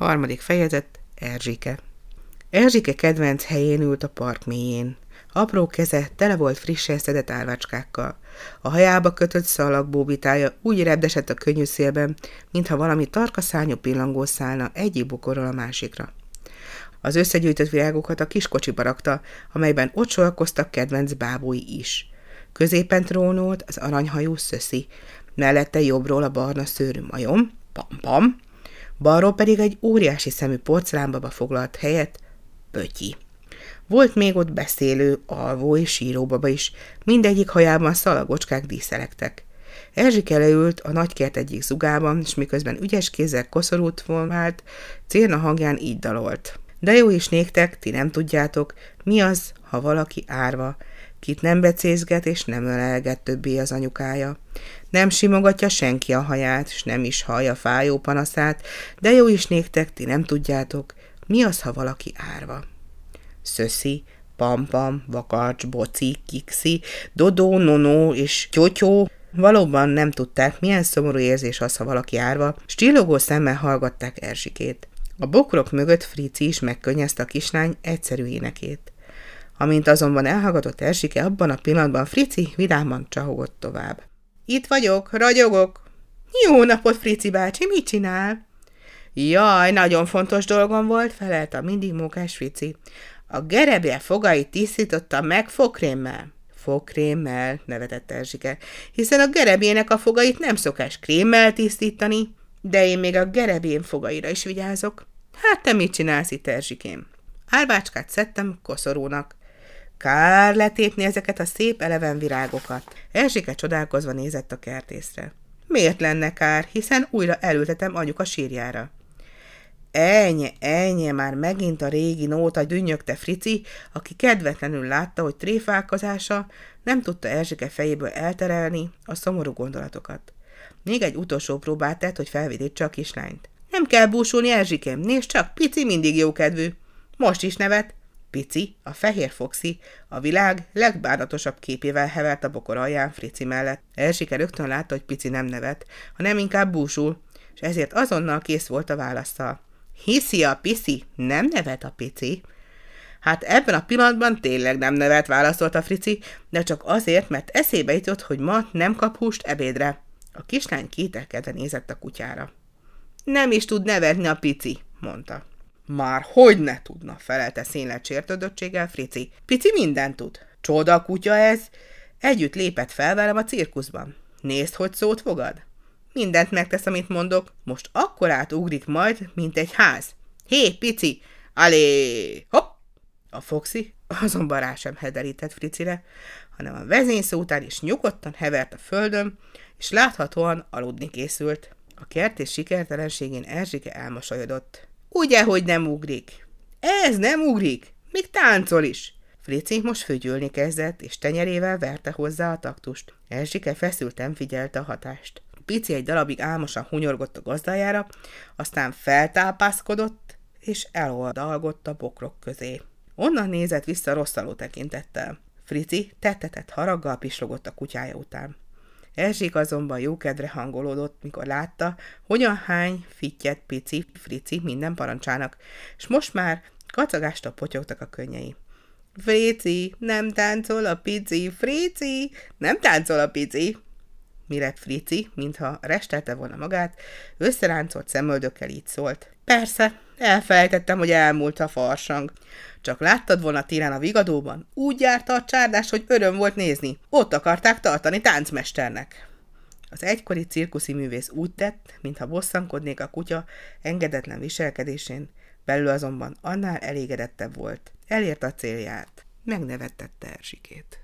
Harmadik fejezet, Erzsike. Erzsike kedvenc helyén ült a park mélyén. Apró keze tele volt frissen szedett árvácskákkal. A hajába kötött szalag bóbitája úgy repdesett a könnyű szélben, mintha valami tarka szárnyú pillangó szállna egyik bokorról a másikra. Az összegyűjtött virágokat a kiskocsiba rakta, amelyben ott sorakoztak kedvenc bábúi is. Középen trónolt az aranyhajú szöszi, mellette jobbról a barna szőrű majom, pam-pam, balról pedig egy óriási szemű porcelánbaba foglalt helyet, Pötyi. Volt még ott beszélő, alvó és síróbaba is, mindegyik hajában szalagocskák díszelektek. Erzsike leült a nagykert egyik zugában, és miközben ügyes kézzel koszorút formált, cérna hangján így dalolt. De jó is néktek, ti nem tudjátok, mi az, ha valaki árva, kit nem becézget és nem ölelget többé az anyukája. Nem simogatja senki a haját, s nem is hallja fájó panaszát, de jó is néktek, ti nem tudjátok, mi az, ha valaki árva. Szöszi, pampam, vakarcs, boci, kiksi, dodó, nonó és tyótyó valóban nem tudták, milyen szomorú érzés az, ha valaki árva, s csillogó szemmel hallgatták Erzsikét. A bokrok mögött Frici is megkönnyezte a kislány egyszerű énekét. Amint azonban elhallgatott Erzsike, abban a pillanatban Frici vidáman csahogott tovább. Itt vagyok, ragyogok. Jó napot, Frici bácsi, mit csinál? Jaj, nagyon fontos dolgom volt, felelt a mindig mókás Frici. A gerebje fogait tisztítottam meg fogkrémmel. Fogkrémmel, nevetett Erzsike, hiszen a gerebjének a fogait nem szokás krémmel tisztítani, de én még a gerebjén fogaira is vigyázok. Hát te mit csinálsz itt, Erzsikém? Árvácskát szedtem koszorúnak. Kár letépni ezeket a szép eleven virágokat. Erzsike csodálkozva nézett a kertészre. Miért lenne kár, hiszen újra elültetem anyuka sírjára. Ennyi, ennyi, már megint a régi nóta dünnyögte Frici, aki kedvetlenül látta, hogy tréfálkozása nem tudta Erzsike fejéből elterelni a szomorú gondolatokat. Még egy utolsó próbát tett, hogy felvidítse a kislányt. Nem kell búsulni, Erzsikém, nézd csak, Pici mindig jókedvű. Most is nevet. Pici, a fehér foxi, a világ legbánatosabb képével hevert a bokor alján Frici mellett. Erzsike rögtön látta, hogy Pici nem nevet, hanem inkább búsul, és ezért azonnal kész volt a választal. Hiszi a piszi, nem nevet a pici. Hát ebben a pillanatban tényleg nem nevet, válaszolta Frici, de csak azért, mert eszébe jutott, hogy ma nem kap húst ebédre. A kislány kételkedve nézett a kutyára. Nem is tud nevetni a pici, mondta. Már hogy ne tudna, felelte színlet sértődöttséggel Frici. Pici mindent tud. Csoda kutya ez. Együtt lépett fel velem a cirkuszban. Nézd, hogy szót fogad. Mindent megtesz, amit mondok. Most akkor átugrik majd, mint egy ház. Hé, pici! Alé! Hopp! A Foxy azonban rá sem hederített Fricire, hanem a vezényszó után is nyugodtan hevert a földön, és láthatóan aludni készült. A kert és sikertelenségén Erzsike elmosolyodott. Ugye, hogy nem ugrik? Ez nem ugrik, még táncol is. Frici most fügyülni kezdett, és tenyerével verte hozzá a taktust. Erzsike feszülten figyelte a hatást. Pici egy darabig álmosan hunyorgott a gazdájára, aztán feltápászkodott, és eloldalgott a bokrok közé. Onnan nézett vissza rosszaló tekintettel. Frici tettetett haraggal pislogott a kutyája után. Erzsik azonban jókedre hangolódott, mikor látta, hogyan hány fittyet pici, frici minden parancsának, és most már kacagástól potyogtak a könnyei. Frici, nem táncol a pici, Frici, nem táncol a pici, mire Frici, mintha restelte volna magát, összeráncolt szemöldökkel így szólt. Persze, elfelejtettem, hogy elmúlt a farsang. Csak láttad volna téren a vigadóban? Úgy járta a csárdás, hogy öröm volt nézni. Ott akarták tartani táncmesternek. Az egykori cirkuszi művész úgy tett, mintha bosszankodnék a kutya engedetlen viselkedésén, belül azonban annál elégedettebb volt. Elért a célját. Megnevettette Erzsikét.